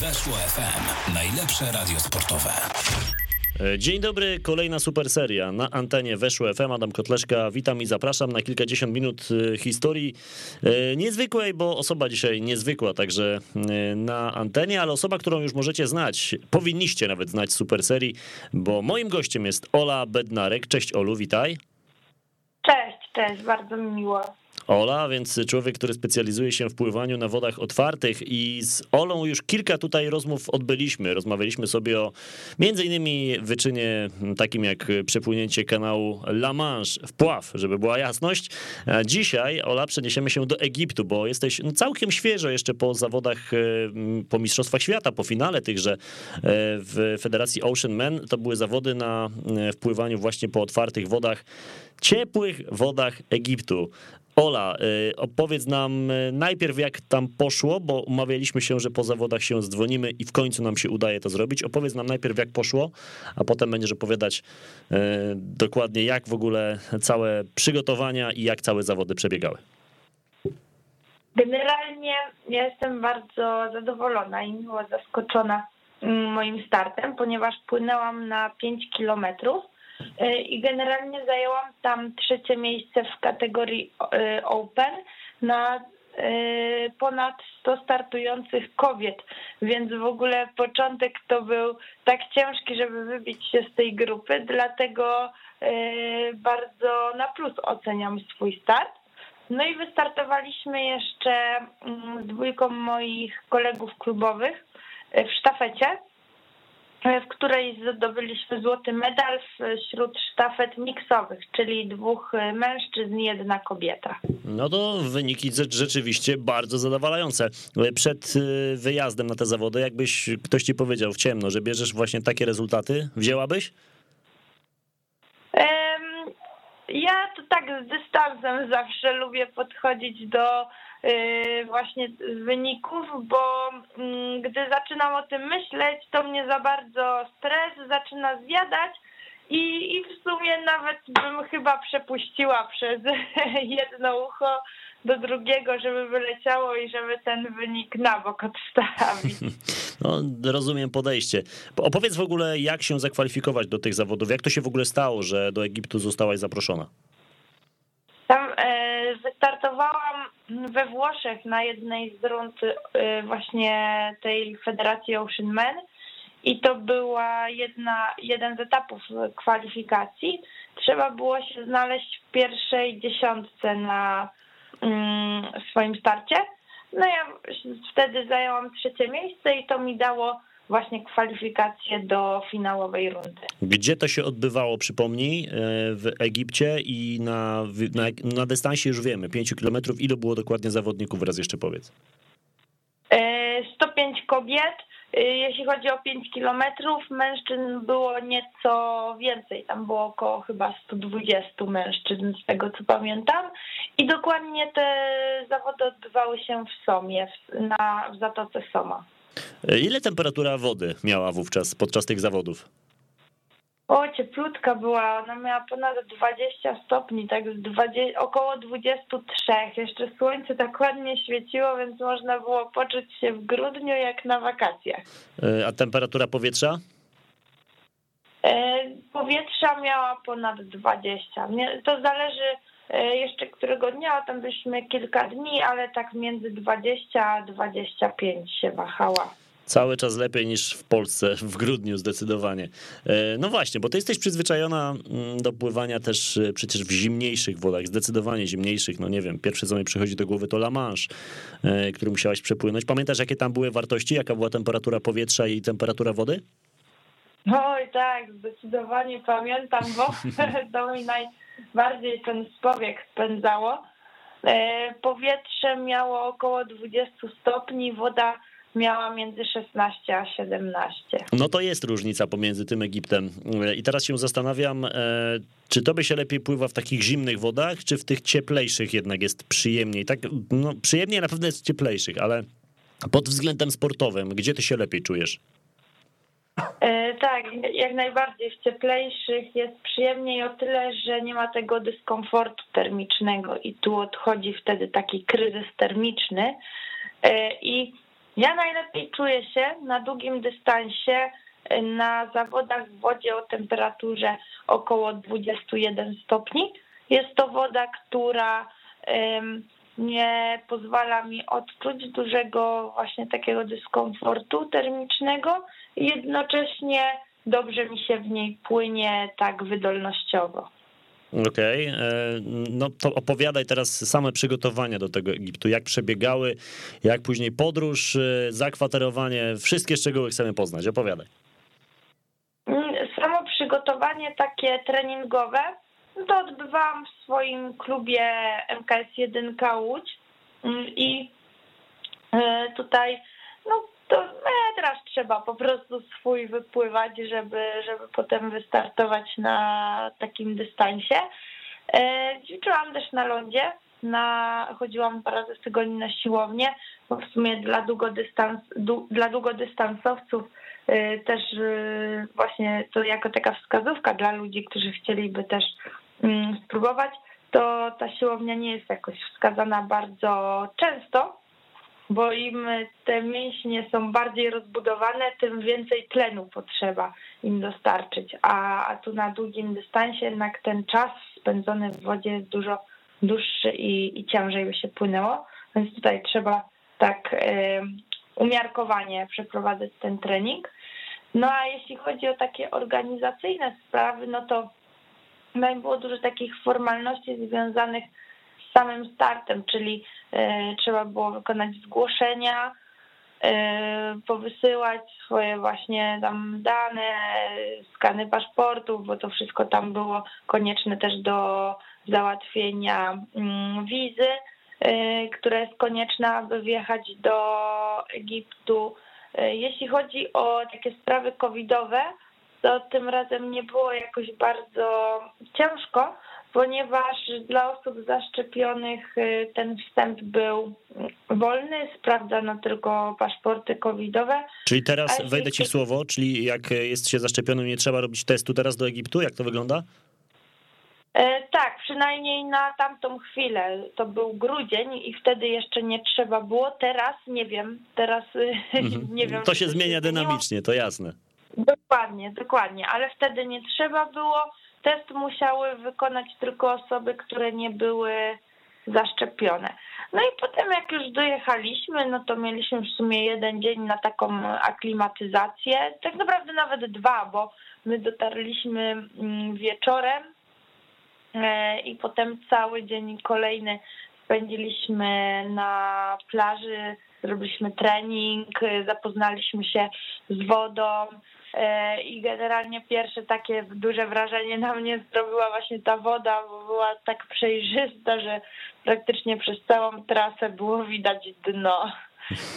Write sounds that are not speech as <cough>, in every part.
Weszło FM. Najlepsze radio sportowe. E, dzień dobry, kolejna super seria na antenie Weszło FM. Adam Kotleszka, witam i zapraszam na kilkadziesiąt minut e, historii e, niezwykłej, bo osoba dzisiaj niezwykła także na antenie, ale osoba, którą już możecie znać, powinniście nawet znać super serii, bo moim gościem jest Ola Bednarek. Cześć Olu, witaj. Cześć, cześć, bardzo mi miło. Ola, więc człowiek, który specjalizuje się w pływaniu na wodach otwartych i z Olą już kilka tutaj rozmów odbyliśmy. Rozmawialiśmy sobie o między innymi wyczynie takim jak przepłynięcie kanału La Manche w Pław, żeby była jasność. Dzisiaj, Ola, przeniesiemy się do Egiptu, bo jesteś no, całkiem świeżo jeszcze po zawodach, e, po Mistrzostwach Świata, po finale tychże e, w Federacji Ocean Men. To były zawody na e, wpływaniu właśnie po otwartych wodach ciepłych wodach Egiptu. Ola, y, opowiedz nam y, najpierw, jak tam poszło, bo umawialiśmy się, że po zawodach się zdzwonimy i w końcu nam się udaje to zrobić. Opowiedz nam najpierw, jak poszło, a potem będziesz opowiadać y, dokładnie, jak w ogóle całe przygotowania i jak całe zawody przebiegały. Generalnie jestem bardzo zadowolona i miło zaskoczona mm, moim startem, ponieważ płynęłam na 5 kilometrów i generalnie zajęłam tam trzecie miejsce w kategorii e, Open na e, ponad 100 startujących kobiet, więc w ogóle początek to był tak ciężki, żeby wybić się z tej grupy, dlatego bardzo na plus oceniam swój start. No i wystartowaliśmy jeszcze mm, z dwójką moich kolegów klubowych w sztafecie w której zdobyliśmy złoty medal wśród sztafet miksowych, czyli dwóch mężczyzn i jedna kobieta. No to wyniki rzeczywiście bardzo zadowalające. Przed y, wyjazdem na te zawody, jakbyś ktoś ci powiedział w ciemno, że bierzesz właśnie takie rezultaty, wzięłabyś? Ja to tak z dystansem zawsze lubię podchodzić do Y, właśnie wyników, bo mm, gdy zaczynam o tym myśleć, to mnie za bardzo stres zaczyna zjadać i, i w sumie nawet bym chyba przepuściła przez <laughs> jedno ucho do drugiego, żeby wyleciało i żeby ten wynik na bok odstawić. <laughs> No, rozumiem podejście. Opowiedz w ogóle, jak się zakwalifikować do tych zawodów. Jak to się w ogóle stało, że do Egiptu zostałaś zaproszona? Tam e, wystartowałam we Włoszech na jednej z rund y, właśnie tej Federacji Ocean Men i to była jedna, jeden z etapów kwalifikacji. Trzeba było się znaleźć w pierwszej dziesiątce na mm, swoim starcie. No ja wtedy zajęłam trzecie miejsce i to mi dało właśnie kwalifikacje do finałowej rundy. Gdzie to się odbywało, przypomnij, e, w Egipcie i na, na, na dystansie już wiemy, 5 kilometrów, ile było dokładnie zawodników, raz jeszcze powiedz. 105 e, kobiet, jeśli chodzi o 5 kilometrów, mężczyzn było nieco więcej, tam było około chyba 120 mężczyzn, z tego co pamiętam. I dokładnie te zawody odbywały się w Somie, na, w Zatoce Soma. Ile temperatura wody miała wówczas podczas tych zawodów? O, cieplutka była, ona miała ponad 20 stopni, tak z 20, około 23. Jeszcze słońce tak ładnie świeciło, więc można było poczuć się w grudniu jak na wakacjach. E, a temperatura powietrza? E, powietrza miała ponad 20. To zależy E, jeszcze którego dnia, tam byliśmy kilka dni, ale tak między 20 a 25 się wahała. Cały czas lepiej niż w Polsce w grudniu zdecydowanie. E, no właśnie, bo ty jesteś przyzwyczajona mm, do pływania też e, przecież w zimniejszych wodach, zdecydowanie zimniejszych. No nie wiem, pierwsze co mi przychodzi do głowy to La Manche, który musiałaś przepłynąć. Pamiętasz jakie tam były wartości, jaka była temperatura powietrza i temperatura wody? Oj tak, zdecydowanie pamiętam, bo <laughs> to mi naj bardziej ten spowiek spędzało. E, powietrze miało około 20 stopni, woda miała między 16 a 17. No to jest różnica pomiędzy tym Egiptem. E, I teraz się zastanawiam, e, czy to by się lepiej pływa w takich zimnych wodach, czy w tych cieplejszych jednak jest przyjemniej? Tak, no, przyjemniej na pewno jest w cieplejszych, ale pod względem sportowym, gdzie ty się lepiej czujesz? E, tak, jak najbardziej. W cieplejszych jest przyjemniej o tyle, że nie ma tego dyskomfortu termicznego i tu odchodzi wtedy taki kryzys termiczny. I Ja najlepiej czuję się na długim dystansie na zawodach w wodzie o temperaturze około 21 stopni. Jest to woda, która nie pozwala mi odczuć dużego właśnie takiego dyskomfortu termicznego i jednocześnie dobrze mi się w niej płynie tak wydolnościowo. Okej, okay. E, no to opowiadaj teraz same przygotowania do tego Egiptu, jak przebiegały, jak później podróż, e, zakwaterowanie, wszystkie szczegóły chcemy poznać, opowiadaj. Mm, samo przygotowanie takie treningowe to odbywałam w swoim klubie MKS 1 Łódź mm, i e, tutaj to teraz trzeba po prostu swój wypływać, żeby, żeby potem wystartować na takim dystansie. E, ćwiczyłam też na lądzie, na, chodziłam parę razy w tygodniu na siłownię, bo w sumie dla, długodystans, dla długodystansowców e, też właśnie to jako taka wskazówka dla ludzi, którzy chcieliby też Mm, spróbować, to ta siłownia nie jest jakoś wskazana bardzo często, bo im te mięśnie są bardziej rozbudowane, tym więcej tlenu potrzeba im dostarczyć. A, a tu na długim dystansie jednak ten czas spędzony w wodzie jest dużo dłuższy i, i ciężej by się płynęło, więc tutaj trzeba tak y, umiarkowanie przeprowadzać ten trening. No a jeśli chodzi o takie organizacyjne sprawy, no to no było dużo takich formalności związanych samym startem, czyli e, trzeba było wykonać zgłoszenia, e, powysyłać swoje właśnie tam dane, skany paszportów, bo to wszystko tam było konieczne też do załatwienia mm, wizy, e, która jest konieczna, aby wjechać do Egiptu. Jeśli chodzi o takie sprawy covidowe, to tym razem nie było jakoś bardzo ciężko, ponieważ dla osób zaszczepionych y, ten wstęp był wolny, sprawdzano tylko paszporty covidowe. Czyli teraz wejdę ci w słowo, czyli jak jest się zaszczepionym, nie trzeba robić testu teraz do Egiptu? Jak to wygląda? E, tak, przynajmniej na tamtą chwilę. To był grudzień i wtedy jeszcze nie trzeba było. Teraz nie wiem. Teraz <laughs> mhm. nie wiem. To się zmienia dynamicznie, to jasne. Dokładnie, dokładnie, ale wtedy nie trzeba było. Test musiały wykonać tylko osoby, które nie były zaszczepione. No i potem jak już dojechaliśmy, no to mieliśmy w sumie jeden dzień na taką aklimatyzację, tak naprawdę nawet dwa, bo my dotarliśmy mm, wieczorem e, i potem cały dzień kolejny spędziliśmy na plaży, zrobiliśmy trening, zapoznaliśmy się z wodą, i generalnie pierwsze takie duże wrażenie na mnie zrobiła właśnie ta woda, bo była tak przejrzysta, że praktycznie przez całą trasę było widać dno.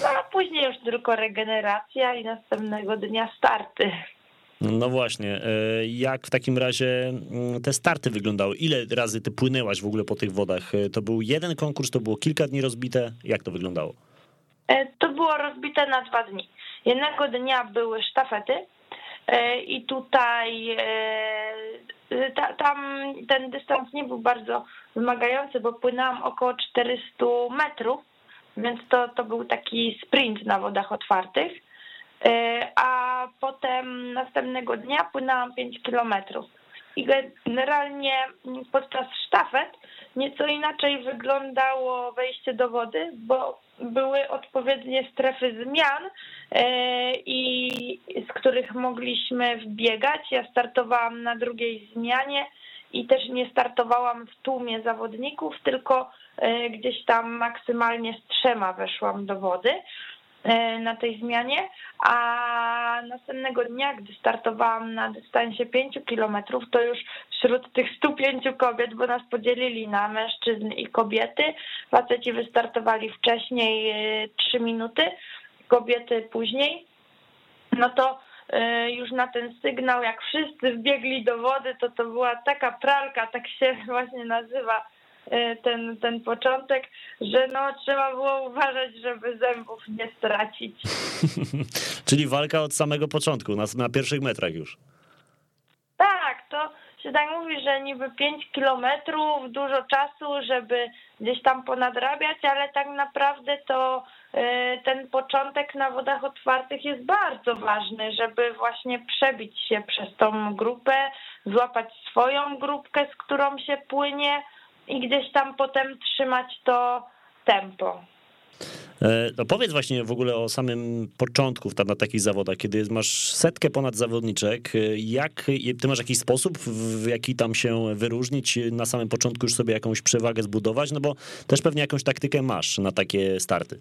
No a później już tylko regeneracja i następnego dnia starty. No właśnie, e, jak w takim razie mm, te starty wyglądały? Ile razy ty płynęłaś w ogóle po tych wodach? E, to był jeden konkurs, to było kilka dni rozbite? Jak to wyglądało? To było rozbite na dwa dni. Jednego dnia były sztafety, E, i tutaj e, tam ten dystans nie był bardzo wymagający, bo płynęłam około 400 metrów, więc to, to był taki sprint na wodach otwartych. E, a potem następnego dnia płynęłam 5 kilometrów. I generalnie podczas sztafet nieco inaczej wyglądało wejście do wody, bo były odpowiednie strefy zmian, e, i z których mogliśmy wbiegać. Ja startowałam na drugiej zmianie i też nie startowałam w tłumie zawodników, tylko e, gdzieś tam maksymalnie z trzema weszłam do wody. E, na tej zmianie, a następnego dnia, gdy startowałam na dystansie 5 kilometrów, to już wśród tych 105 kobiet, bo nas podzielili na mężczyzn i kobiety, faceci wystartowali wcześniej 3 e, minuty, kobiety później, no to e, już na ten sygnał, jak wszyscy wbiegli do wody, to to była taka pralka, tak się <laughs> właśnie nazywa ten, ten początek, że no trzeba było uważać, żeby zębów nie stracić. <laughs> Czyli walka od samego początku, na, na pierwszych metrach już. Tak, to się tak mówi, że niby 5 kilometrów, dużo czasu, żeby gdzieś tam ponadrabiać, ale tak naprawdę to ten początek na wodach otwartych jest bardzo ważny, żeby właśnie przebić się przez tą grupę, złapać swoją grupkę, z którą się płynie i gdzieś tam potem trzymać to tempo. E, no powiedz właśnie w ogóle o samym początku na takich zawodach, kiedy masz setkę ponad zawodniczek, e, jak, ty masz jakiś sposób, w jaki tam się wyróżnić, na samym początku już sobie jakąś przewagę zbudować, no bo też pewnie jakąś taktykę masz na takie starty.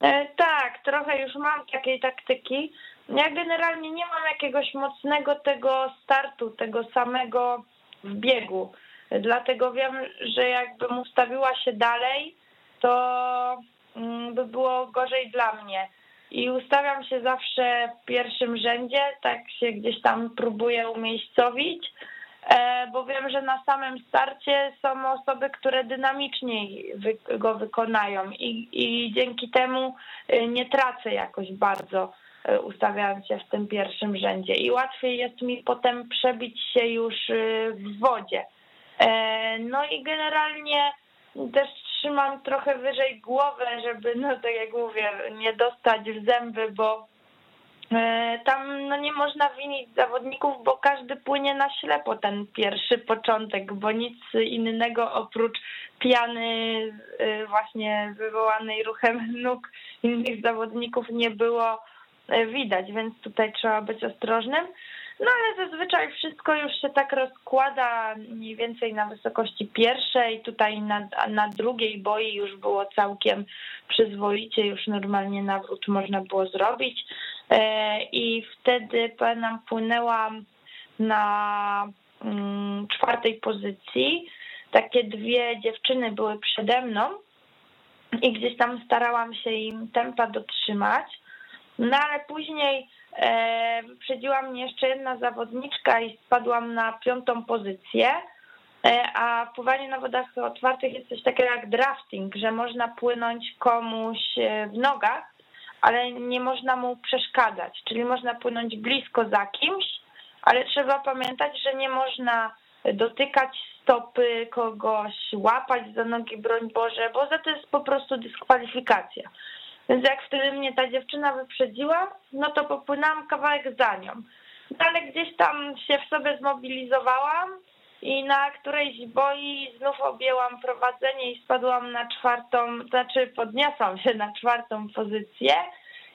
E, tak, trochę już mam takiej taktyki. Ja generalnie nie mam jakiegoś mocnego tego startu, tego samego w biegu. Dlatego wiem, że jakbym ustawiła się dalej, to mm, by było gorzej dla mnie. I ustawiam się zawsze w pierwszym rzędzie, tak się gdzieś tam próbuję umiejscowić, e, bo wiem, że na samym starcie są osoby, które dynamiczniej go wykonają i, i dzięki temu e, nie tracę jakoś bardzo e, ustawiając się w tym pierwszym rzędzie i łatwiej jest mi potem przebić się już w wodzie. No i generalnie też trzymam trochę wyżej głowę, żeby, no tak jak mówię, nie dostać w zęby, bo e, tam no nie można winić zawodników, bo każdy płynie na ślepo ten pierwszy początek, bo nic innego oprócz piany e, właśnie wywołanej ruchem <laughs> nóg innych zawodników nie było e, widać, więc tutaj trzeba być ostrożnym. No ale zazwyczaj wszystko już się tak rozkłada mniej więcej na wysokości pierwszej, tutaj na, na drugiej boi już było całkiem przyzwoicie, już normalnie nawrót można było zrobić e, i wtedy pamiętam płynęłam na mm, czwartej pozycji. Takie dwie dziewczyny były przede mną i gdzieś tam starałam się im tempa dotrzymać. No ale później wyprzedziła mnie jeszcze jedna zawodniczka i spadłam na piątą pozycję. E, a w pływaniu na wodach otwartych jest coś takiego jak drafting, że można płynąć komuś e, w nogach, ale nie można mu przeszkadzać. Czyli można płynąć blisko za kimś, ale trzeba pamiętać, że nie można dotykać stopy kogoś, łapać za nogi, broń Boże, bo za to jest po prostu dyskwalifikacja. Więc jak wtedy mnie ta dziewczyna wyprzedziła, no to popłynęłam kawałek za nią. No ale gdzieś tam się w sobie zmobilizowałam i na którejś boi znów objęłam prowadzenie i spadłam na czwartą, znaczy podniosłam się na czwartą pozycję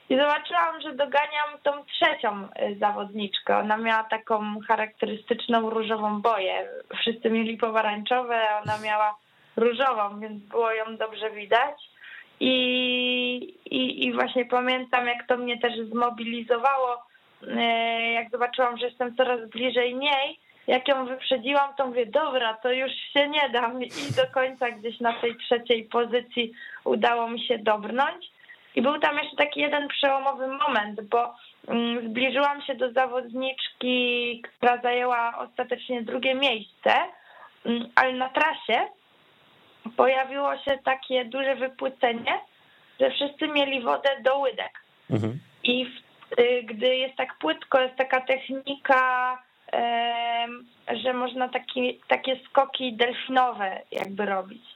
i zobaczyłam, że doganiam tą trzecią y, zawodniczkę. Ona miała taką charakterystyczną różową boję. Wszyscy mieli pomarańczowe, ona miała różową, więc było ją dobrze widać. I, i, I właśnie pamiętam, jak to mnie też zmobilizowało, e, jak zobaczyłam, że jestem coraz bliżej niej, jak ją wyprzedziłam, to mówię, dobra, to już się nie dam. I do końca gdzieś na tej trzeciej pozycji udało mi się dobrnąć. I był tam jeszcze taki jeden przełomowy moment, bo mm, zbliżyłam się do zawodniczki, która zajęła ostatecznie drugie miejsce, mm, ale na trasie pojawiło się takie duże wypłycenie, że wszyscy mieli wodę do łydek. Mhm. I w, y, gdy jest tak płytko, jest taka technika, y, że można taki, takie skoki delfinowe jakby robić.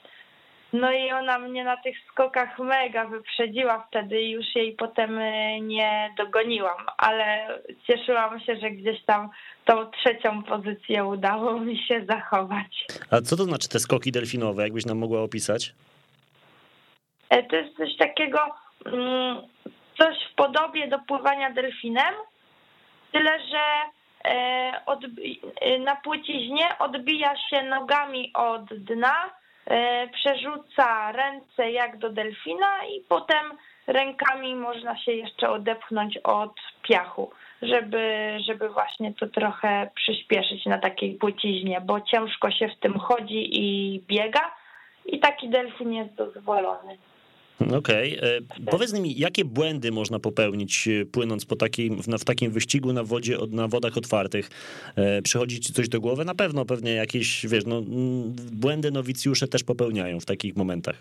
No i ona mnie na tych skokach mega wyprzedziła wtedy i już jej potem y, nie dogoniłam, ale cieszyłam się, że gdzieś tam tą trzecią pozycję udało <laughs> mi się zachować. A co to znaczy te skoki delfinowe, jakbyś nam mogła opisać? E, to jest coś takiego, mm, coś w podobie do pływania delfinem, tyle że e, e, na płyciźnie odbija się nogami od dna, przerzuca ręce jak do delfina i potem rękami można się jeszcze odepchnąć od piachu żeby, żeby właśnie to trochę przyspieszyć na takiej płyciźnie, bo ciężko się w tym chodzi i biega i taki delfin jest dozwolony. Okej. Okay. E, powiedz mi, jakie błędy można popełnić e, płynąc po takim, w takim wyścigu na, wodzie, na wodach otwartych? E, przychodzi ci coś do głowy? Na pewno pewnie jakieś, wiesz, no, błędy nowicjusze też popełniają w takich momentach.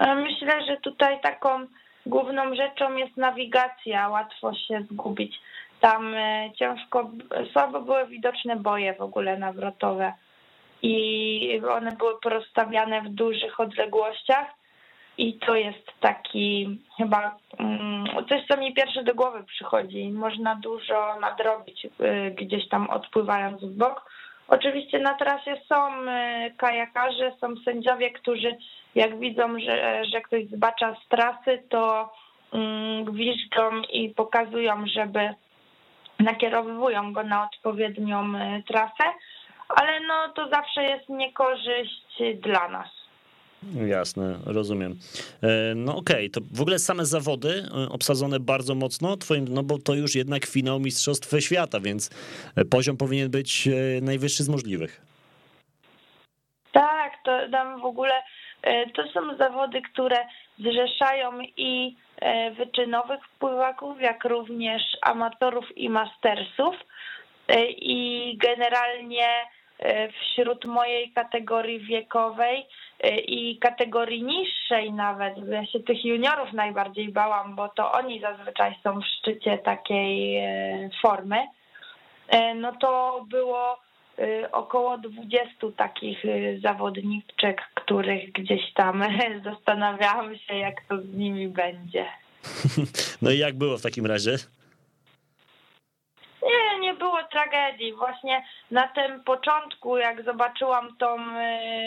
Myślę, że tutaj taką główną rzeczą jest nawigacja, łatwo się zgubić. Tam ciężko, słabo były widoczne boje w ogóle nawrotowe i one były porozstawiane w dużych odległościach i to jest taki chyba mm, coś, co mi pierwsze do głowy przychodzi. Można dużo nadrobić gdzieś tam odpływając w bok. Oczywiście na trasie są kajakarze, są sędziowie, którzy jak widzą, że, że ktoś zbacza z trasy, to mm, gwiżdżą i pokazują, żeby nakierowują go na odpowiednią trasę, ale no to zawsze jest niekorzyść dla nas. Jasne, rozumiem. E, no okej, okay, to w ogóle same zawody e, obsadzone bardzo mocno twoim, no bo to już jednak finał Mistrzostw Świata, więc e, poziom powinien być najwyższy z możliwych. Tak, to tam w ogóle to są zawody, które zrzeszają i wyczynowych pływaków, jak również amatorów i mastersów i generalnie wśród mojej kategorii wiekowej i kategorii niższej nawet, ja się tych juniorów najbardziej bałam, bo to oni zazwyczaj są w szczycie takiej e, formy, e, no to było e, około 20 takich zawodniczek, których gdzieś tam <laughs> zastanawiałam się, jak to z nimi będzie. <laughs> No i jak było w takim razie? Nie, nie było tragedii. Właśnie na tym początku, jak zobaczyłam tą,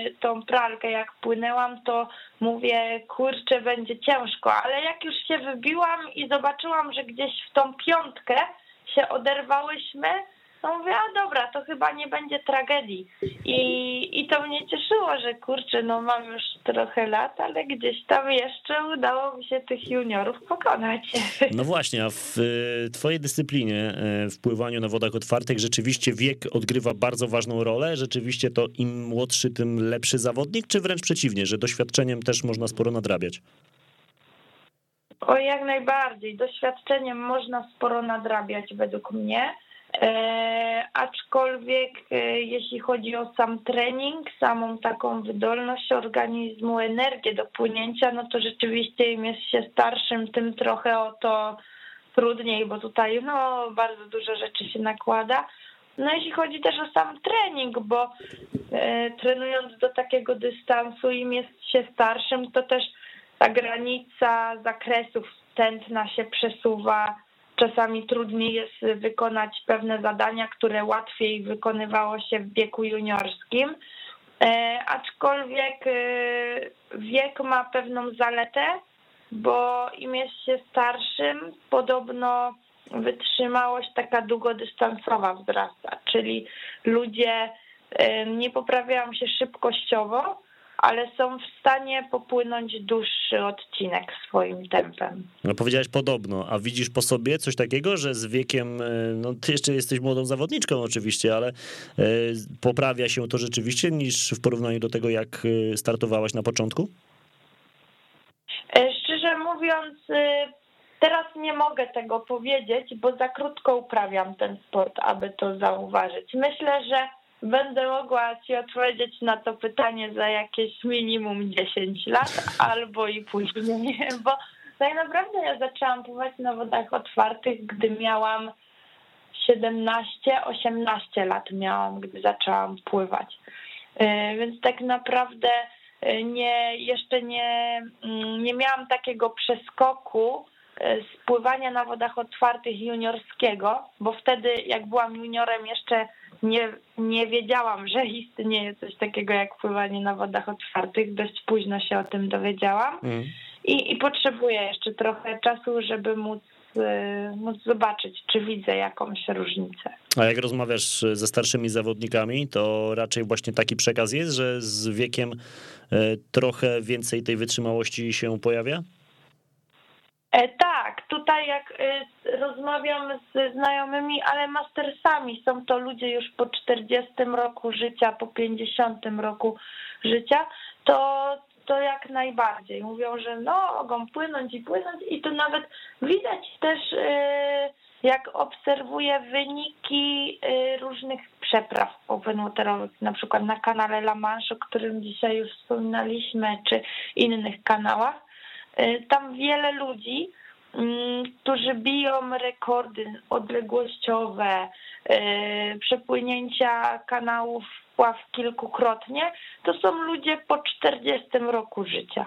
y, tą pralkę, jak płynęłam, to mówię, kurczę, będzie ciężko. Ale jak już się wybiłam i zobaczyłam, że gdzieś w tą piątkę się oderwałyśmy, no mówię, a dobra, to chyba nie będzie tragedii. I, I to mnie cieszyło, że kurczę, no mam już trochę lat, ale gdzieś tam jeszcze udało mi się tych juniorów pokonać. <laughs> No właśnie, a w twojej dyscyplinie, e, w pływaniu na wodach otwartych, rzeczywiście wiek odgrywa bardzo ważną rolę? Rzeczywiście to im młodszy, tym lepszy zawodnik, czy wręcz przeciwnie, że doświadczeniem też można sporo nadrabiać? O, jak najbardziej. Doświadczeniem można sporo nadrabiać według mnie. E, aczkolwiek e, jeśli chodzi o sam trening, samą taką wydolność organizmu, energię do płynięcia, no to rzeczywiście im jest się starszym, tym trochę o to trudniej, bo tutaj no, bardzo dużo rzeczy się nakłada. No jeśli chodzi też o sam trening, bo e, trenując do takiego dystansu im jest się starszym, to też ta granica zakresów tętna się przesuwa, czasami trudniej jest wykonać pewne zadania, które łatwiej wykonywało się w wieku juniorskim. E, aczkolwiek e, wiek ma pewną zaletę, bo im jest się starszym, podobno wytrzymałość taka długodystansowa wzrasta, czyli ludzie e, nie poprawiają się szybkościowo, ale są w stanie popłynąć dłuższy odcinek swoim tempem. No powiedziałeś podobno, a widzisz po sobie coś takiego, że z wiekiem, e, no ty jeszcze jesteś młodą zawodniczką oczywiście, ale e, poprawia się to rzeczywiście niż w porównaniu do tego, jak e, startowałaś na początku? Szczerze mówiąc, teraz nie mogę tego powiedzieć, bo za krótko uprawiam ten sport, aby to zauważyć. Myślę, że będę mogła ci odpowiedzieć na to pytanie za jakieś minimum 10 lat albo i później, <laughs> bo tak naprawdę ja zaczęłam pływać na wodach otwartych, gdy miałam 17-18 lat miałam, gdy zaczęłam pływać. Y, więc tak naprawdę y, nie, jeszcze nie, mm, nie miałam takiego przeskoku y, spływania na wodach otwartych juniorskiego, bo wtedy jak byłam juniorem jeszcze nie, nie wiedziałam, że istnieje coś takiego jak pływanie na wodach otwartych. Dość późno się o tym dowiedziałam. Mm. I, I potrzebuję jeszcze trochę czasu, żeby móc, y, móc zobaczyć, czy widzę jakąś różnicę. A jak rozmawiasz ze starszymi zawodnikami, to raczej właśnie taki przekaz jest, że z wiekiem y, trochę więcej tej wytrzymałości się pojawia? E, tak, tutaj jak e, rozmawiam z znajomymi, ale mastersami, są to ludzie już po 40 roku życia, po 50 roku życia, to, to jak najbardziej. Mówią, że no, mogą płynąć i płynąć. I tu nawet widać też, e, jak obserwuję wyniki różnych przepraw open-waterowych, na przykład na kanale La Manche, o którym dzisiaj już wspominaliśmy, czy innych kanałach, tam wiele ludzi, mm, którzy biją rekordy odległościowe, e, przepłynięcia kanałów pław kilkukrotnie, to są ludzie po 40 roku życia.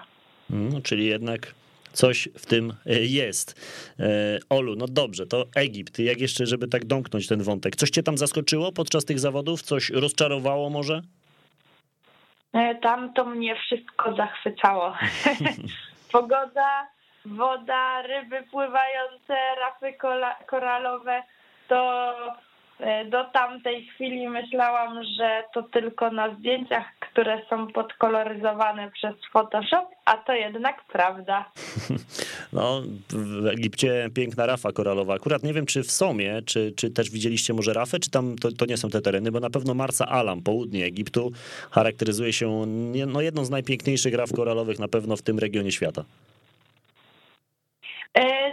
Mm, czyli jednak coś w tym e, jest. E, Olu, no dobrze, to Egipt. Jak jeszcze, żeby tak domknąć ten wątek? Coś cię tam zaskoczyło podczas tych zawodów? Coś rozczarowało może? E, tam to mnie wszystko zachwycało. <laughs> Pogoda, woda, ryby pływające, rafy koralowe, to do tamtej chwili myślałam, że to tylko na zdjęciach, które są podkoloryzowane przez Photoshop, a to jednak prawda. <laughs> No, w Egipcie piękna rafa koralowa. Akurat nie wiem, czy w Somie, czy, czy też widzieliście może rafę, czy tam to, to nie są te tereny, bo na pewno Marsa Alam, południe Egiptu, charakteryzuje się no, jedną z najpiękniejszych raf koralowych na pewno w tym regionie świata. E,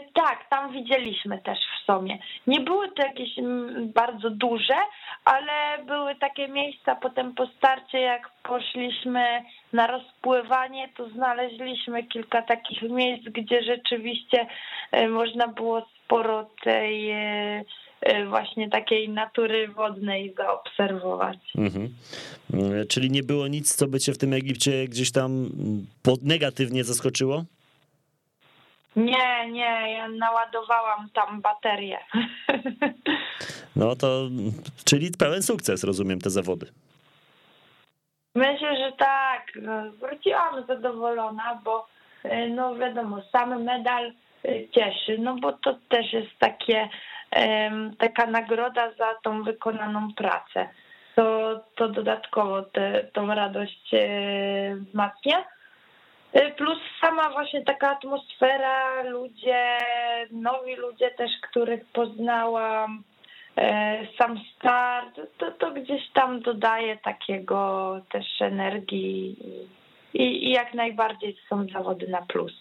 tam widzieliśmy też w Somie. Nie były to jakieś mm, bardzo duże, ale były takie miejsca potem po starcie, jak poszliśmy na rozpływanie, to znaleźliśmy kilka takich miejsc, gdzie rzeczywiście e, można było sporo tej e, właśnie takiej natury wodnej zaobserwować. Mhm. Czyli nie było nic, co by cię w tym Egipcie gdzieś tam mm, negatywnie zaskoczyło? Nie, nie, ja naładowałam tam baterię. <laughs> No to, czyli pełen sukces, rozumiem, te zawody. Myślę, że tak. No, wróciłam zadowolona, bo y, no wiadomo, sam medal y, cieszy, no bo to też jest takie, taka nagroda za tą wykonaną pracę. To, to dodatkowo te, tą radość y, wzmacnia. Y, plus sama właśnie taka atmosfera, ludzie, nowi ludzie też, których poznałam, y, sam start, to, to gdzieś tam dodaje takiego też energii i, i jak najbardziej są zawody na plus.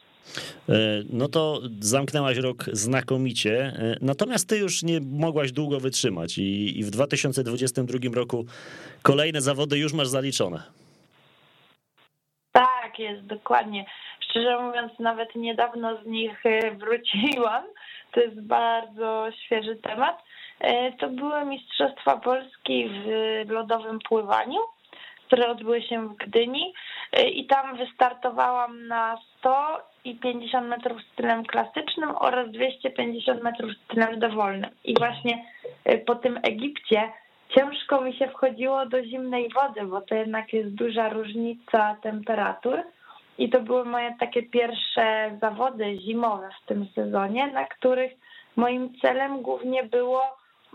Y, no to zamknęłaś rok znakomicie, natomiast ty już nie mogłaś długo wytrzymać i, i w 2022 roku kolejne zawody już masz zaliczone. Jest, dokładnie. Szczerze mówiąc, nawet niedawno z nich e, wróciłam. To jest bardzo świeży temat. E, to były Mistrzostwa Polski w lodowym pływaniu, które odbyły się w Gdyni e, i tam wystartowałam na 100 i 50 metrów stylem klasycznym oraz 250 metrów stylem dowolnym. I właśnie po tym Egipcie ciężko mi się wchodziło do zimnej wody, bo to jednak jest duża różnica temperatur. I to były moje takie pierwsze zawody zimowe w tym sezonie, na których moim celem głównie było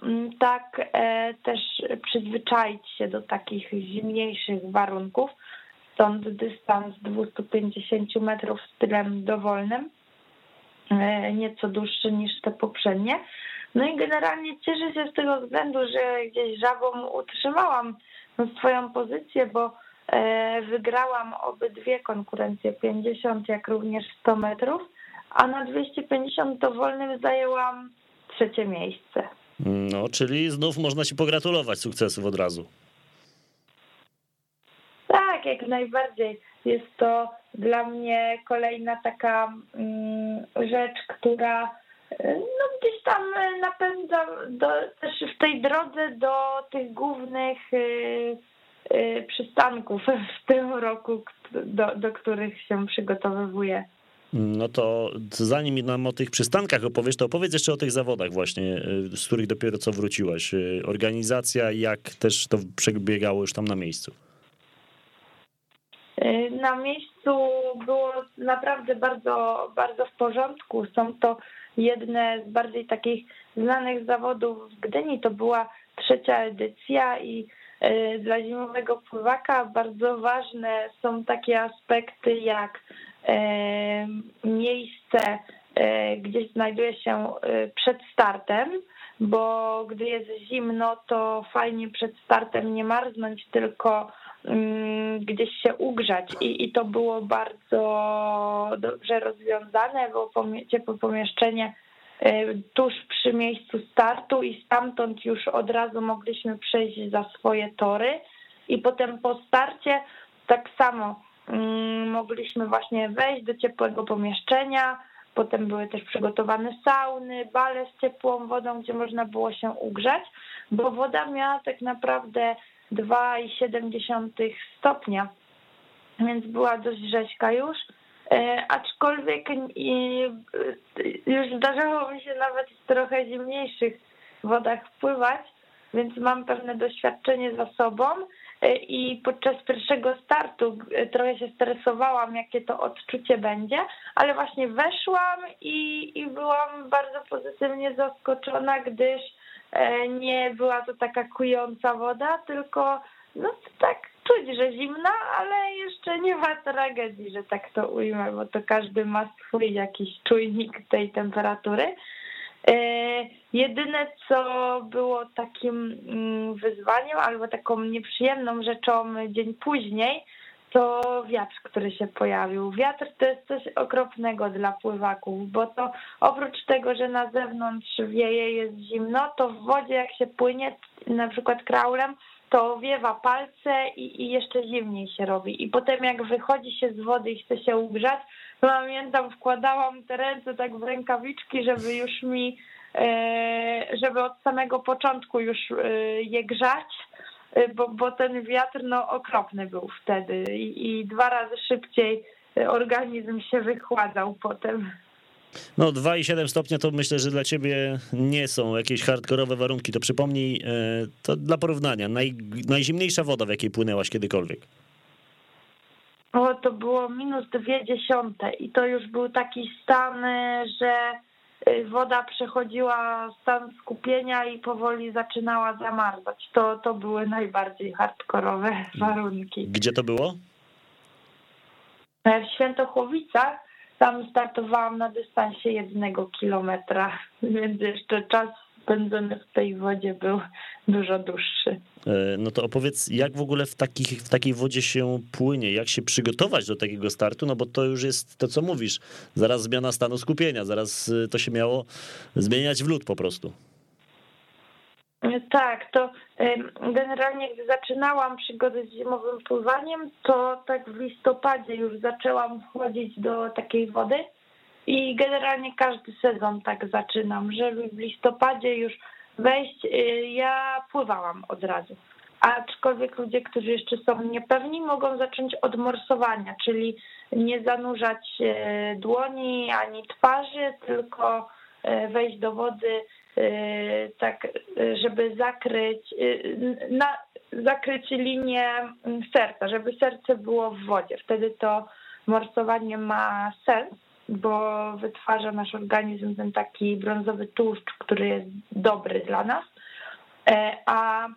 mm, tak e, też przyzwyczaić się do takich zimniejszych warunków. Stąd dystans 250 metrów stylem dowolnym, e, nieco dłuższy niż te poprzednie. No i generalnie cieszę się z tego względu, że gdzieś żabą utrzymałam swoją pozycję, bo e, wygrałam obydwie konkurencje, 50 jak również 100 metrów, a na 250 dowolnym zajęłam trzecie miejsce. No, czyli znów można ci pogratulować sukcesów od razu. Tak, jak najbardziej. Jest to dla mnie kolejna taka mm, rzecz, która no gdzieś tam e, napędza do, też w tej drodze do tych głównych y, przystanków <laughs> w tym roku, do, do których się przygotowywuję. No to zanim nam o tych przystankach opowiesz, to opowiedz jeszcze o tych zawodach właśnie, z których dopiero co wróciłaś. Organizacja, jak też to przebiegało już tam na miejscu? Na miejscu było naprawdę bardzo, bardzo w porządku. Są to jedne z bardziej takich znanych zawodów w Gdyni. To była trzecia edycja i e, dla zimowego pływaka bardzo ważne są takie aspekty jak e, miejsce, e, gdzie znajduje się przed startem, bo gdy jest zimno, to fajnie przed startem nie marznąć, tylko gdzieś się ugrzać. I, i to było bardzo dobrze rozwiązane, bo ciepłe pomieszczenie e, tuż przy miejscu startu i stamtąd już od razu mogliśmy przejść za swoje tory. I potem po starcie tak samo mogliśmy właśnie wejść do ciepłego pomieszczenia, Potem były też przygotowane sauny, bale z ciepłą wodą, gdzie można było się ugrzać, bo woda miała tak naprawdę 2,7 stopnia, więc była dość rzeźka już. E, aczkolwiek już zdarzało mi się nawet w trochę zimniejszych wodach pływać, więc mam pewne doświadczenie za sobą e, i podczas pierwszego startu trochę się stresowałam, jakie to odczucie będzie, ale właśnie weszłam i, i byłam bardzo pozytywnie zaskoczona, gdyż e, nie była to taka kująca woda, tylko no tak czuć, że zimna, ale jeszcze nie ma tragedii, że tak to ujmę, bo to każdy ma swój jakiś czujnik tej temperatury. E, jedyne, co było takim mm, wyzwaniem albo taką nieprzyjemną rzeczą dzień później, to wiatr, który się pojawił. Wiatr to jest coś okropnego dla pływaków, bo to oprócz tego, że na zewnątrz wieje, jest zimno, to w wodzie jak się płynie, na przykład kraulem, to wiewa palce i, i jeszcze zimniej się robi. I potem jak wychodzi się z wody i chce się ugrzać, to pamiętam, wkładałam te ręce tak w rękawiczki, żeby już mi, e, żeby od samego początku już e, je grzać, bo, bo ten wiatr no okropny był wtedy i, i dwa razy szybciej organizm się wychładzał potem. No 2,7 stopnia to myślę, że dla ciebie nie są jakieś hardkorowe warunki. To przypomnij, e, to dla porównania, naj, najzimniejsza woda, w jakiej płynęłaś kiedykolwiek. O, to było minus dwie dziesiąte i to już był taki stan, że woda przechodziła stan skupienia i powoli zaczynała zamarzać. To, to były najbardziej hardkorowe warunki. Gdzie to było? W Świętochłowicach tam startowałam na dystansie jednego kilometra, <laughs> więc jeszcze czas spędzony w tej wodzie był dużo dłuższy. E, no to opowiedz, jak w ogóle w, takich, w takiej wodzie się płynie, jak się przygotować do takiego startu, no bo to już jest to, co mówisz, zaraz zmiana stanu skupienia, zaraz e, to się miało zmieniać w lód po prostu. Tak, to generalnie gdy zaczynałam przygodę z zimowym pływaniem, to tak w listopadzie już zaczęłam wchodzić do takiej wody i generalnie każdy sezon tak zaczynam, żeby w listopadzie już wejść, y, ja pływałam od razu. Aczkolwiek ludzie, którzy jeszcze są niepewni, mogą zacząć od morsowania, czyli nie zanurzać dłoni ani twarzy, tylko e, wejść do wody Y, tak, żeby zakryć, y, na, zakryć linię serca, żeby serce było w wodzie. Wtedy to morsowanie ma sens, bo wytwarza nasz organizm ten taki brązowy tłuszcz, który jest dobry dla nas. E, a e,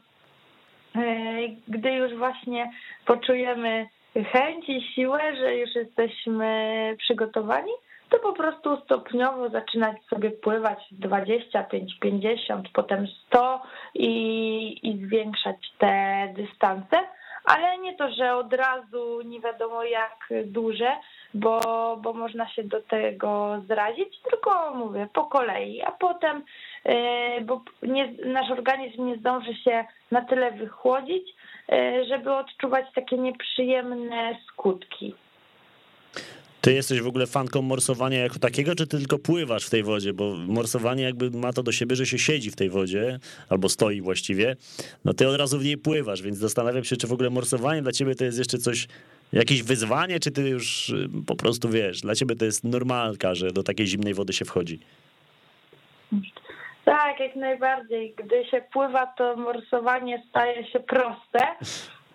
gdy już właśnie poczujemy chęć i siłę, że już jesteśmy przygotowani, to po prostu stopniowo zaczynać sobie pływać 25, 50, potem 100 i, i zwiększać te dystanse, ale nie to, że od razu nie wiadomo jak duże, bo, bo można się do tego zrazić, tylko mówię po kolei, a potem, e, bo nie, nasz organizm nie zdąży się na tyle wychłodzić, e, żeby odczuwać takie nieprzyjemne skutki. Ty jesteś w ogóle fanką morsowania jako takiego, czy ty tylko pływasz w tej wodzie? Bo morsowanie jakby ma to do siebie, że się siedzi w tej wodzie, albo stoi właściwie. No ty od razu w niej pływasz, więc zastanawiam się, czy w ogóle morsowanie dla ciebie to jest jeszcze coś, jakieś wyzwanie, czy ty już y, po prostu wiesz, dla ciebie to jest normalka, że do takiej zimnej wody się wchodzi? Tak, jak najbardziej. Gdy się pływa, to morsowanie staje się proste <laughs>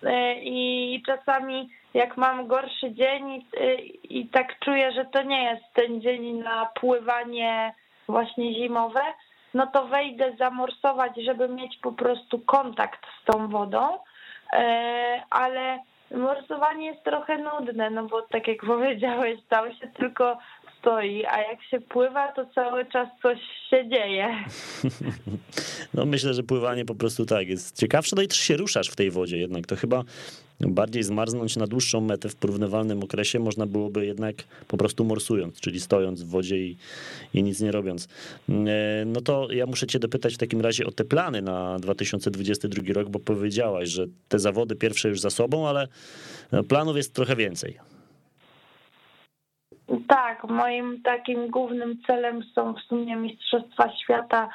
y, i czasami jak mam gorszy dzień i, i tak czuję, że to nie jest ten dzień na pływanie właśnie zimowe, no to wejdę zamorsować, żeby mieć po prostu kontakt z tą wodą, ale morsowanie jest trochę nudne, no bo tak jak <laughs> powiedziałeś, tam się tylko stoi, a jak się pływa, to cały czas coś się dzieje. <laughs> No myślę, że pływanie po prostu tak jest ciekawsze, no i też się ruszasz w tej wodzie jednak, to chyba bardziej zmarznąć na dłuższą metę w porównywalnym okresie można byłoby jednak po prostu morsując, czyli stojąc w wodzie i, i nic nie robiąc. E, no to ja muszę cię dopytać w takim razie o te plany na 2022 rok, bo powiedziałaś, że te zawody pierwsze już za sobą, ale planów jest trochę więcej. Tak, moim takim głównym celem są w sumie Mistrzostwa Świata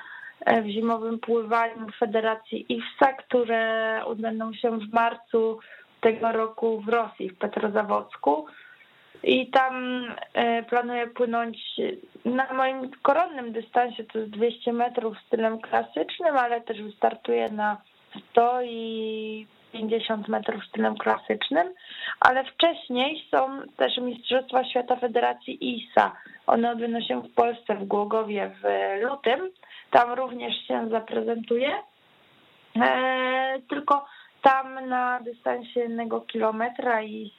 e, w zimowym pływaniu Federacji IFSA, które odbędą się w marcu tego roku w Rosji, w Petrozawocku. i tam e, planuję płynąć na moim koronnym dystansie, to jest 200 metrów stylem klasycznym, ale też wystartuję na 100 i 50 metrów stylem klasycznym, ale wcześniej są też Mistrzostwa Świata Federacji ISA. One odbędą się w Polsce, w Głogowie w lutym. Tam również się zaprezentuję. E, tylko tam na dystansie jednego kilometra i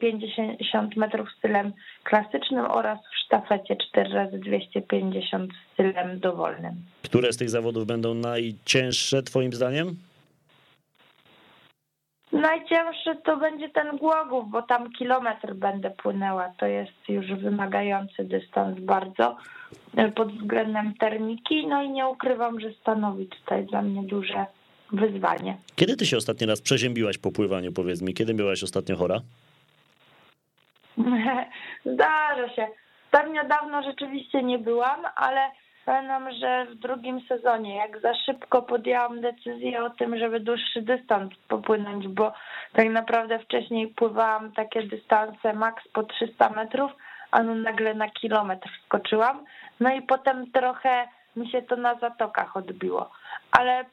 50 metrów stylem klasycznym oraz w sztafecie 4 razy 250 stylem dowolnym. Które z tych zawodów będą najcięższe Twoim zdaniem? Najcięższy to będzie ten Głogów, bo tam kilometr będę płynęła. To jest już wymagający dystans bardzo pod względem termiki. No i nie ukrywam, że stanowi tutaj dla mnie duże wyzwanie. Kiedy ty się ostatni raz przeziębiłaś po pływaniu, powiedz mi? Kiedy byłaś ostatnio chora? <laughs> Zdarza się. Tak niedawno rzeczywiście nie byłam, ale pamiętam, że w drugim sezonie, jak za szybko podjęłam decyzję o tym, żeby dłuższy dystans popłynąć, bo tak naprawdę wcześniej pływałam takie dystanse maks po 300 metrów, a no nagle na kilometr skoczyłam. No i potem trochę mi się to na zatokach odbiło. Ale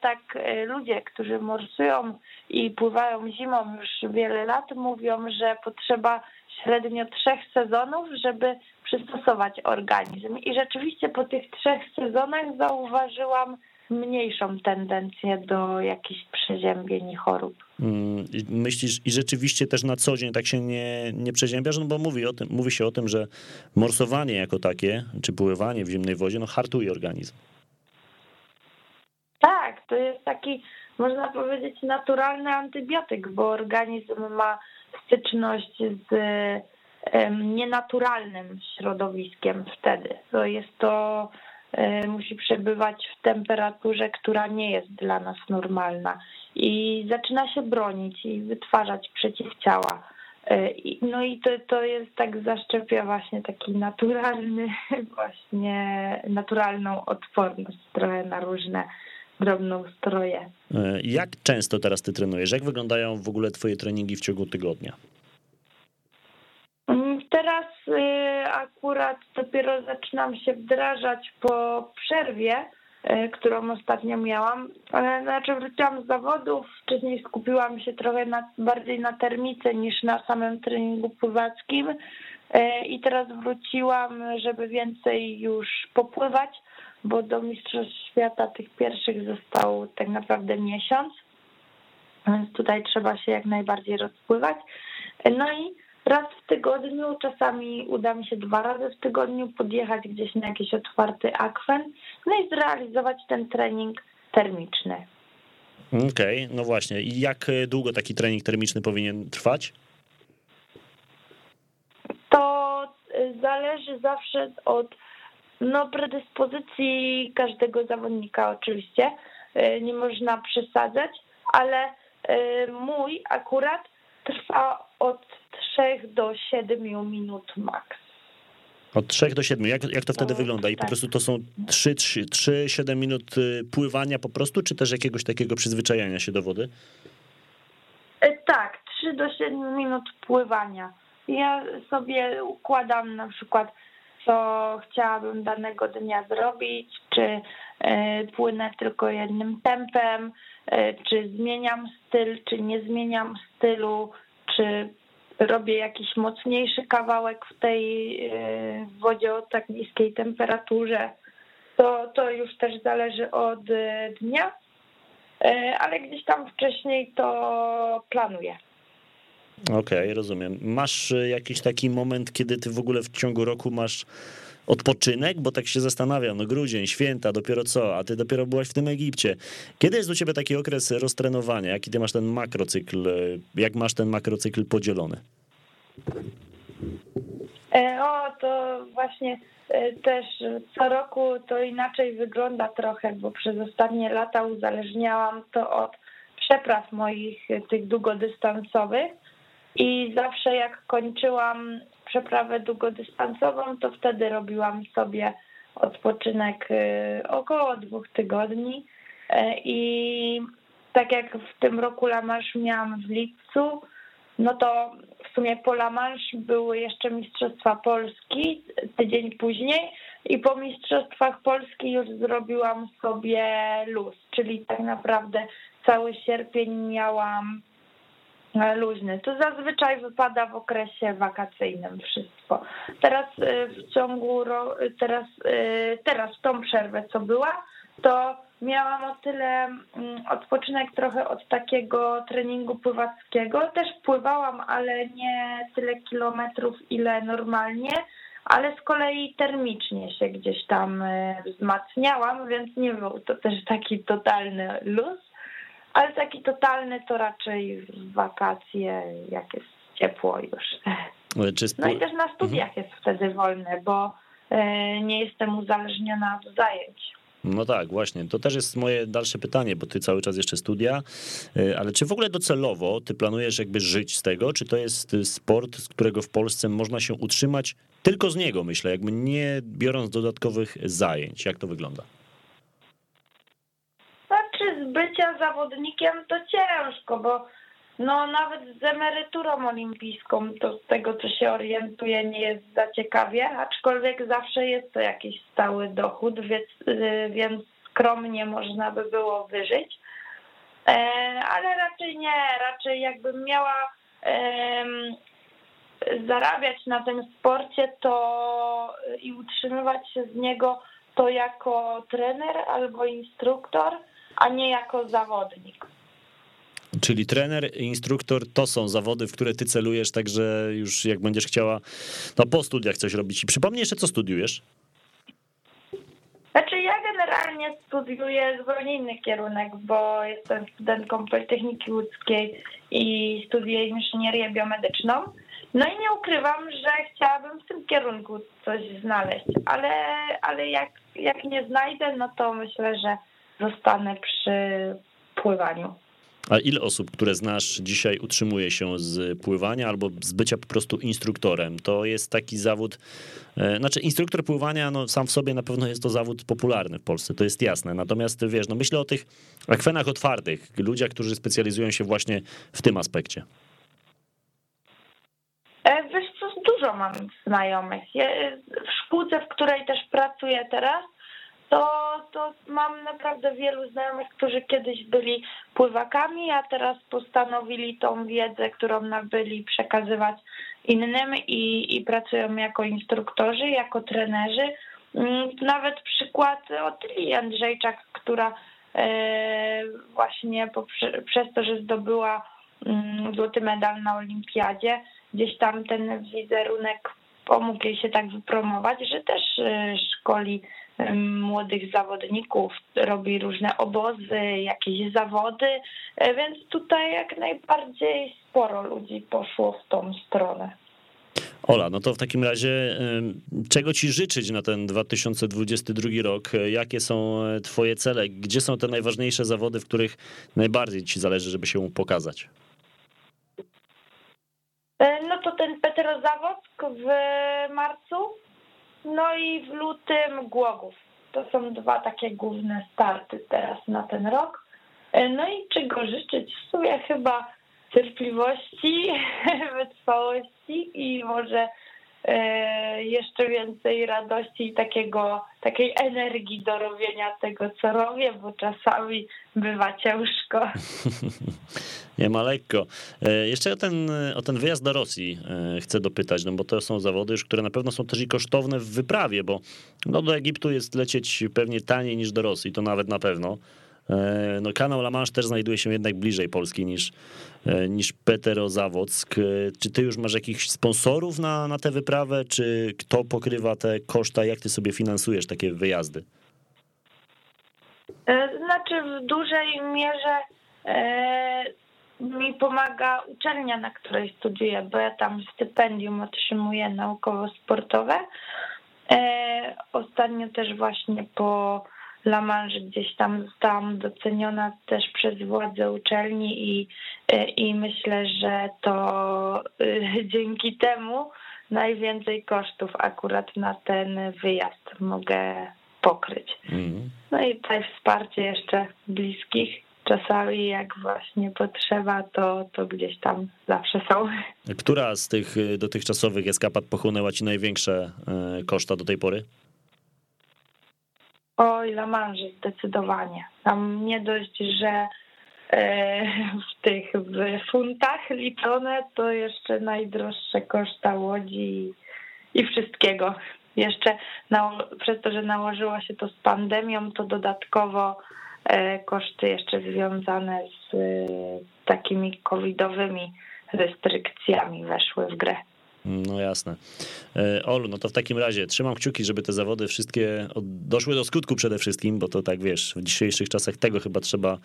tak y, ludzie, którzy morsują i pływają zimą już wiele lat, mówią, że potrzeba średnio trzech sezonów, żeby przystosować organizm. I rzeczywiście po tych trzech sezonach zauważyłam mniejszą tendencję do jakichś przeziębień i chorób. Mm, myślisz, i rzeczywiście też na co dzień tak się nie, nie przeziębiasz? No bo mówi, o tym, mówi się o tym, że morsowanie jako takie, czy pływanie w zimnej wodzie, no hartuje organizm. To jest taki, można powiedzieć, naturalny antybiotyk, bo organizm ma styczność z nienaturalnym środowiskiem wtedy. To jest to, musi przebywać w temperaturze, która nie jest dla nas normalna i zaczyna się bronić i wytwarzać przeciwciała. E, no i to, to jest tak zaszczepia właśnie taki naturalny, <laughs> właśnie naturalną odporność trochę na różne drobnoustroje. E, jak często teraz ty trenujesz? Jak wyglądają w ogóle twoje treningi w ciągu tygodnia? Mm, teraz y, akurat dopiero zaczynam się wdrażać po przerwie, y, którą ostatnio miałam. Znaczy wróciłam z zawodów, wcześniej skupiłam się trochę na, bardziej na termice niż na samym treningu pływackim y, i teraz wróciłam, żeby więcej już popływać bo do Mistrzostw Świata tych pierwszych został tak naprawdę miesiąc, więc tutaj trzeba się jak najbardziej rozpływać. No i raz w tygodniu, czasami uda mi się dwa razy w tygodniu podjechać gdzieś na jakiś otwarty akwen, no i zrealizować ten trening termiczny. Okej, okay, no właśnie. I jak długo taki trening termiczny powinien trwać? To zależy zawsze od no, predyspozycji każdego zawodnika oczywiście. E, nie można przesadzać, ale e, mój akurat trwa od 3 do 7 minut maks. Od 3 do 7. Jak, jak to wtedy no, wygląda? I tak. po prostu to są 3-7 minut y, pływania po prostu, czy też jakiegoś takiego przyzwyczajania się do wody? E, tak, 3 do 7 minut pływania. Ja sobie układam na przykład co chciałabym danego dnia zrobić, czy e, płynę tylko jednym tempem, e, czy zmieniam styl, czy nie zmieniam stylu, czy robię jakiś mocniejszy kawałek w tej e, wodzie o tak niskiej temperaturze. To, to już też zależy od dnia, ale gdzieś tam wcześniej to planuję. Okej, okay, rozumiem. Masz e, jakiś taki moment, kiedy ty w ogóle w ciągu roku masz odpoczynek? Bo tak się zastanawiam, no grudzień, święta, dopiero co, a ty dopiero byłaś w tym Egipcie. Kiedy jest u ciebie taki okres roztrenowania? Jaki ty masz ten makrocykl? E, jak masz ten makrocykl podzielony? E, o, to właśnie też co roku to inaczej wygląda trochę, bo przez ostatnie lata uzależniałam to od przepraw moich tych długodystansowych i zawsze jak kończyłam przeprawę długodystansową, to wtedy robiłam sobie odpoczynek y, około dwóch tygodni. Y, I tak jak w tym roku Lamarsz miałam w lipcu, no to w sumie po La Manche były jeszcze Mistrzostwa Polski tydzień później i po Mistrzostwach Polski już zrobiłam sobie luz, czyli tak naprawdę cały sierpień miałam luźny. To zazwyczaj wypada w okresie wakacyjnym wszystko. Teraz y, w ciągu, teraz, y, teraz tą przerwę, co była, to miałam o tyle mm, odpoczynek trochę od takiego treningu pływackiego. Też pływałam, ale nie tyle kilometrów, ile normalnie, ale z kolei termicznie się gdzieś tam y, wzmacniałam, więc nie był to też taki totalny luz ale taki totalny to raczej w wakacje, jak jest ciepło już. No i też na studiach mhm. jest wtedy wolne, bo e, nie jestem uzależniona od zajęć. No tak, właśnie. To też jest moje dalsze pytanie, bo ty cały czas jeszcze studia, e, ale czy w ogóle docelowo ty planujesz jakby żyć z tego, czy to jest sport, z którego w Polsce można się utrzymać tylko z niego, myślę, jakby nie biorąc dodatkowych zajęć? Jak to wygląda? Bycia zawodnikiem to ciężko, bo no nawet z emeryturą olimpijską to z tego co się orientuję nie jest za ciekawie, aczkolwiek zawsze jest to jakiś stały dochód, więc, y, więc skromnie można by było wyżyć. E, ale raczej nie, raczej jakbym miała zarabiać na tym sporcie to i utrzymywać się z niego to jako trener albo instruktor, a nie jako zawodnik. Czyli trener, instruktor to są zawody, w które ty celujesz, także już jak będziesz chciała no po studiach coś robić. I przypomnij jeszcze, co studiujesz? Znaczy ja generalnie studiuję zupełnie inny kierunek, bo jestem studentką Politechniki Łódzkiej i studiuję inżynierię biomedyczną. No i nie ukrywam, że chciałabym w tym kierunku coś znaleźć, ale, ale jak, jak nie znajdę, no to myślę, że zostanę przy pływaniu. A ile osób, które znasz dzisiaj, utrzymuje się z pływania albo z bycia po prostu instruktorem? To jest taki zawód, e, znaczy instruktor pływania, no sam w sobie na pewno jest to zawód popularny w Polsce, to jest jasne. Natomiast wiesz, no myślę o tych akwenach otwartych, ludziach, którzy specjalizują się właśnie w tym aspekcie. E, wiesz co, dużo mam znajomych. W szkółce, w której też pracuję teraz, to, to mam naprawdę wielu znajomych, którzy kiedyś byli pływakami, a teraz postanowili tą wiedzę, którą nabyli, przekazywać innym i, i pracują jako instruktorzy, jako trenerzy. Mm, nawet przykład Otyli Andrzejczak, która e, właśnie przez to, że zdobyła mm, złoty medal na olimpiadzie, gdzieś tam ten wizerunek pomógł jej się tak wypromować, że też e, szkoli młodych zawodników, robi różne obozy, jakieś zawody, e, więc tutaj jak najbardziej sporo ludzi poszło w tą stronę. Ola, no to w takim razie czego ci życzyć na ten 2022 rok? Jakie są e, twoje cele? Gdzie są te najważniejsze zawody, w których najbardziej ci zależy, żeby się pokazać? E, no to ten Petrozawodzk w marcu, no i w lutym Głogów. To są dwa takie główne starty teraz na ten rok. E, no i czego życzyć? W sumie chyba cierpliwości, <laughs> wytrwałości i może jeszcze więcej radości i takiego, takiej energii do robienia tego, co robię, bo czasami bywa ciężko. <laughs> Nie ma lekko. E, jeszcze o ten, o ten wyjazd do Rosji e, chcę dopytać, no bo to są zawody już, które na pewno są też i kosztowne w wyprawie, bo no do Egiptu jest lecieć pewnie taniej niż do Rosji, to nawet na pewno. E, no, kanał La Manche też znajduje się jednak bliżej Polski niż, niż Peterozawock. Czy ty już masz jakichś sponsorów na, na tę wyprawę, czy kto pokrywa te koszta? Jak ty sobie finansujesz takie wyjazdy? Znaczy w dużej mierze mi pomaga uczelnia, na której studiuję, bo ja tam stypendium otrzymuję naukowo-sportowe. E, ostatnio też właśnie po La Manche gdzieś tam zostałam doceniona też przez władze uczelni i, e, i myślę, że to e, <laughs> dzięki temu najwięcej kosztów akurat na ten wyjazd mogę pokryć. Mm. No i tutaj wsparcie jeszcze bliskich czasami jak właśnie potrzeba, to, to gdzieś tam zawsze są. Która z tych y, dotychczasowych eskapad pochłonęła ci największe koszta do tej pory? Oj, La Manche zdecydowanie. Tam nie dość, że e, w tych w funtach liczone, to jeszcze najdroższe koszta łodzi i, wszystkiego. Jeszcze na, przez to, że nałożyło się to z pandemią, to dodatkowo e, koszty jeszcze związane z e, takimi covidowymi restrykcjami weszły w grę. No jasne. E, Olu, no to w takim razie trzymam kciuki, żeby te zawody wszystkie doszły do skutku przede wszystkim, bo to tak wiesz, w dzisiejszych czasach tego chyba trzeba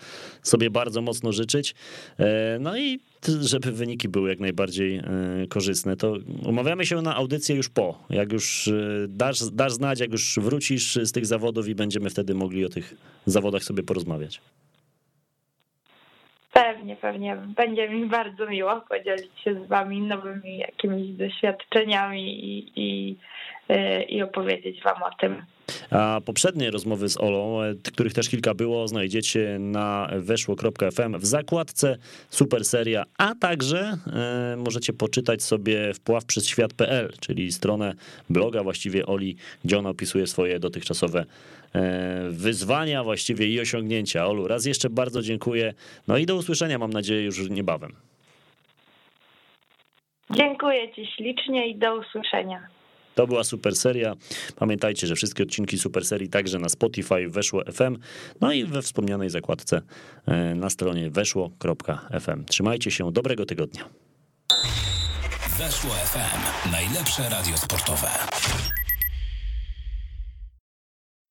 sobie bardzo mocno życzyć. E, no i żeby wyniki były jak najbardziej e, korzystne. To umawiamy się na audycję już po. Jak już dasz, dasz znać, jak już wrócisz z tych zawodów i będziemy wtedy mogli o tych zawodach sobie porozmawiać. Pewnie, pewnie. Będzie mi bardzo miło podzielić się z Wami nowymi jakimiś doświadczeniami i, i, y, i opowiedzieć Wam o tym. A poprzednie rozmowy z Olą, e, których też kilka było, znajdziecie na weszło.fm w zakładce Super Seria, a także e, możecie poczytać sobie wpław przez świat.pl, czyli stronę bloga właściwie Oli, gdzie ona opisuje swoje dotychczasowe e, wyzwania właściwie i osiągnięcia. Olu, raz jeszcze bardzo dziękuję. No i do usłyszenia mam nadzieję już niebawem. Dziękuję Ci ślicznie i do usłyszenia. To była super seria. Pamiętajcie, że wszystkie odcinki super serii także na Spotify weszło FM, no i we wspomnianej zakładce e, na stronie weszło.fm. Trzymajcie się, dobrego tygodnia. Weszło FM, najlepsze radio sportowe.